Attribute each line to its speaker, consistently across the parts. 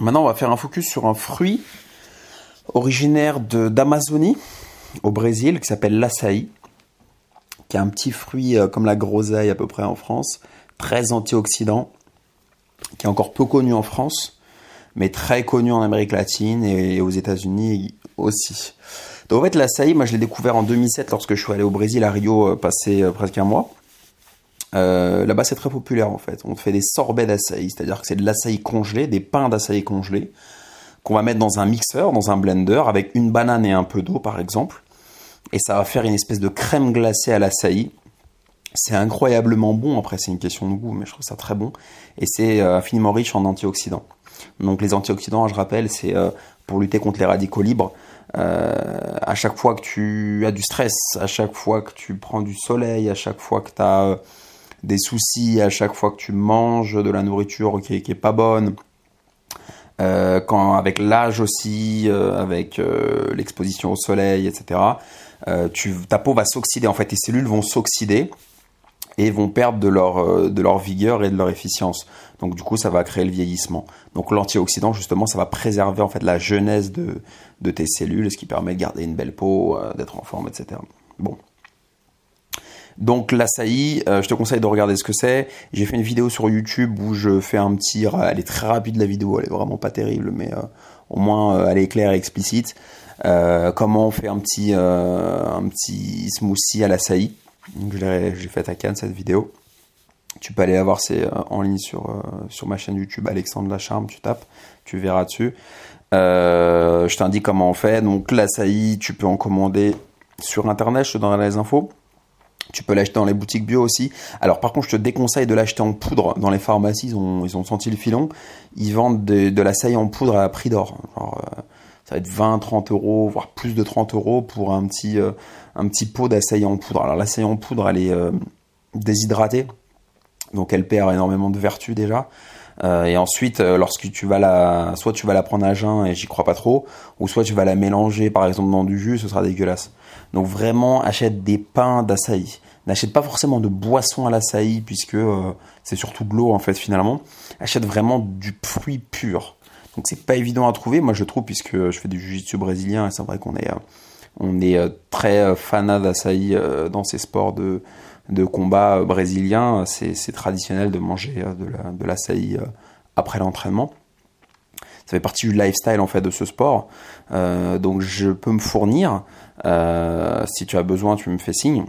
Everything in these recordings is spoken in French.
Speaker 1: Maintenant, on va faire un focus sur un fruit originaire d'Amazonie, au Brésil, qui s'appelle l'açaï, qui est un petit fruit euh, comme la groseille à peu près en France, très antioxydant, qui est encore peu connu en France, mais très connu en Amérique latine et aux États-Unis aussi. Donc en fait, l'açaï, moi je l'ai découvert en 2007 lorsque je suis allé au Brésil à Rio euh, passer euh, presque un mois. Euh, là-bas, c'est très populaire en fait. On fait des sorbets d'açaï, c'est-à-dire que c'est de l'açaï congelé, des pains d'açaï congelés, qu'on va mettre dans un mixeur, dans un blender, avec une banane et un peu d'eau par exemple. Et ça va faire une espèce de crème glacée à l'açaï. C'est incroyablement bon, après c'est une question de goût, mais je trouve ça très bon. Et c'est euh, infiniment riche en antioxydants. Donc les antioxydants, je rappelle, c'est euh, pour lutter contre les radicaux libres. à chaque fois que tu as du stress, à chaque fois que tu prends du soleil, à chaque fois que tu as des soucis à chaque fois que tu manges de la nourriture qui est, pas bonne. Euh, quand avec l'âge aussi, euh, avec euh, l'exposition au soleil, etc. ta peau va s'oxyder en fait, tes cellules vont s'oxyder et vont perdre de leur de leur vigueur et de leur efficience. Donc du coup, ça va créer le vieillissement. Donc l'antioxydant justement, ça va préserver en fait la jeunesse de de tes cellules, ce qui permet de garder une belle peau, d'être en forme, etc. Bon. Donc l'açaï, euh, je te conseille de regarder ce que c'est. J'ai fait une vidéo sur YouTube où je fais un petit, elle est très rapide la vidéo, elle est vraiment pas terrible, mais euh, au moins euh, elle est claire et explicite. comment on fait un petit, un petit smoothie à l'açaï. J'ai fait à Cannes cette vidéo. Tu peux aller la voir, c'est en ligne sur, sur ma chaîne YouTube Alexandre Lacharme, tu tapes, tu verras dessus. je t'indique comment on fait. Donc l'açaï, tu peux en commander sur internet, je te donnerai les infos. Tu peux l'acheter dans les boutiques bio aussi. Alors par contre, je te déconseille de l'acheter en poudre dans les pharmacies. Ils ont, senti le filon. Ils vendent de, de en poudre à prix d'or. Euh, ça va être 20, 30 euros, voire plus de 30 euros pour un petit, euh, pot d'açaï en poudre. Alors l'açaï en poudre, elle est euh, déshydratée. Donc elle perd énormément de vertus déjà. Et ensuite, lorsque tu vas la, soit tu vas la prendre à jeun et j'y crois pas trop, ou soit tu vas la mélanger par exemple dans du jus, ce sera dégueulasse. Donc vraiment, achète des pains d'açaï. N'achète pas forcément de boisson à l'açaï puisque euh, c'est surtout de l'eau en fait finalement. Achète vraiment du fruit pur. Donc c'est pas évident à trouver, moi je trouve puisque je fais du jiu-jitsu brésilien et c'est vrai qu'on est euh, on est euh, très fanat d'açaï dans ces sports de combat brésilien, c'est traditionnel de manger de l'açaï après l'entraînement ça fait partie du lifestyle en fait de ce sport. donc je peux me fournir. si tu as besoin, tu me fais signe.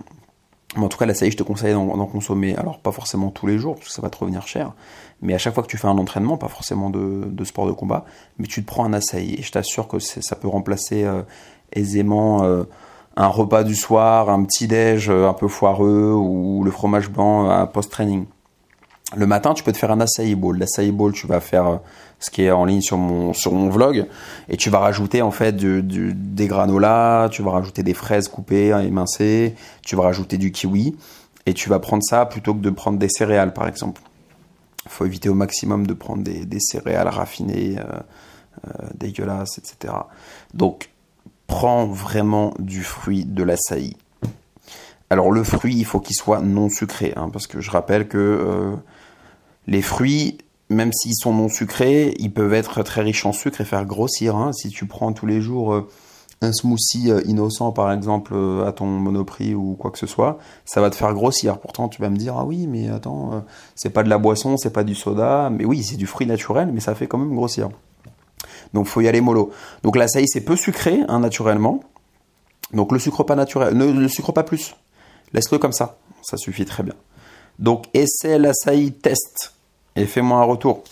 Speaker 1: En tout cas, l'açaï, je te conseille d'en consommer. Alors, pas forcément tous les jours, parce que ça va te revenir cher. Mais à chaque fois que tu fais un entraînement, pas forcément de, sport de combat, mais tu te prends un açaï. Et je t'assure que ça peut remplacer euh, aisément euh, un repas du soir, un petit déj euh, un peu foireux ou le fromage blanc post-training. Le matin, tu peux te faire un acai bowl. L'acai bowl, tu vas faire euh, ce qui est en ligne sur mon, sur mon vlog et tu vas rajouter en fait des granolas, tu vas rajouter des fraises coupées, émincées, tu vas rajouter du kiwi et tu vas prendre ça plutôt que de prendre des céréales par exemple. Il faut éviter au maximum de prendre des, céréales raffinées, euh, euh, dégueulasses, etc. Donc, prends vraiment du fruit de l'acai. Alors le fruit, il faut qu'il soit non sucré, hein, parce que je rappelle que les fruits, même s'ils sont non sucrés, ils peuvent être très riches en sucre et faire grossir. Hein. Si tu prends tous les jours euh, un smoothie euh, innocent, par exemple, euh, à ton monoprix ou quoi que ce soit, ça va te faire grossir. Pourtant, tu vas me dire, ah oui, mais attends, c'est pas de la boisson, c'est pas du soda. Mais oui, c'est du fruit naturel, mais ça fait quand même grossir. Donc, faut y aller mollo. Donc, l'açaï, c'est peu sucré, hein, naturellement. Donc, le sucre pas naturel, ne le sucre pas plus. Laisse-le comme ça. Ça suffit très bien. Donc essaie l'açaï test et fais-moi un retour.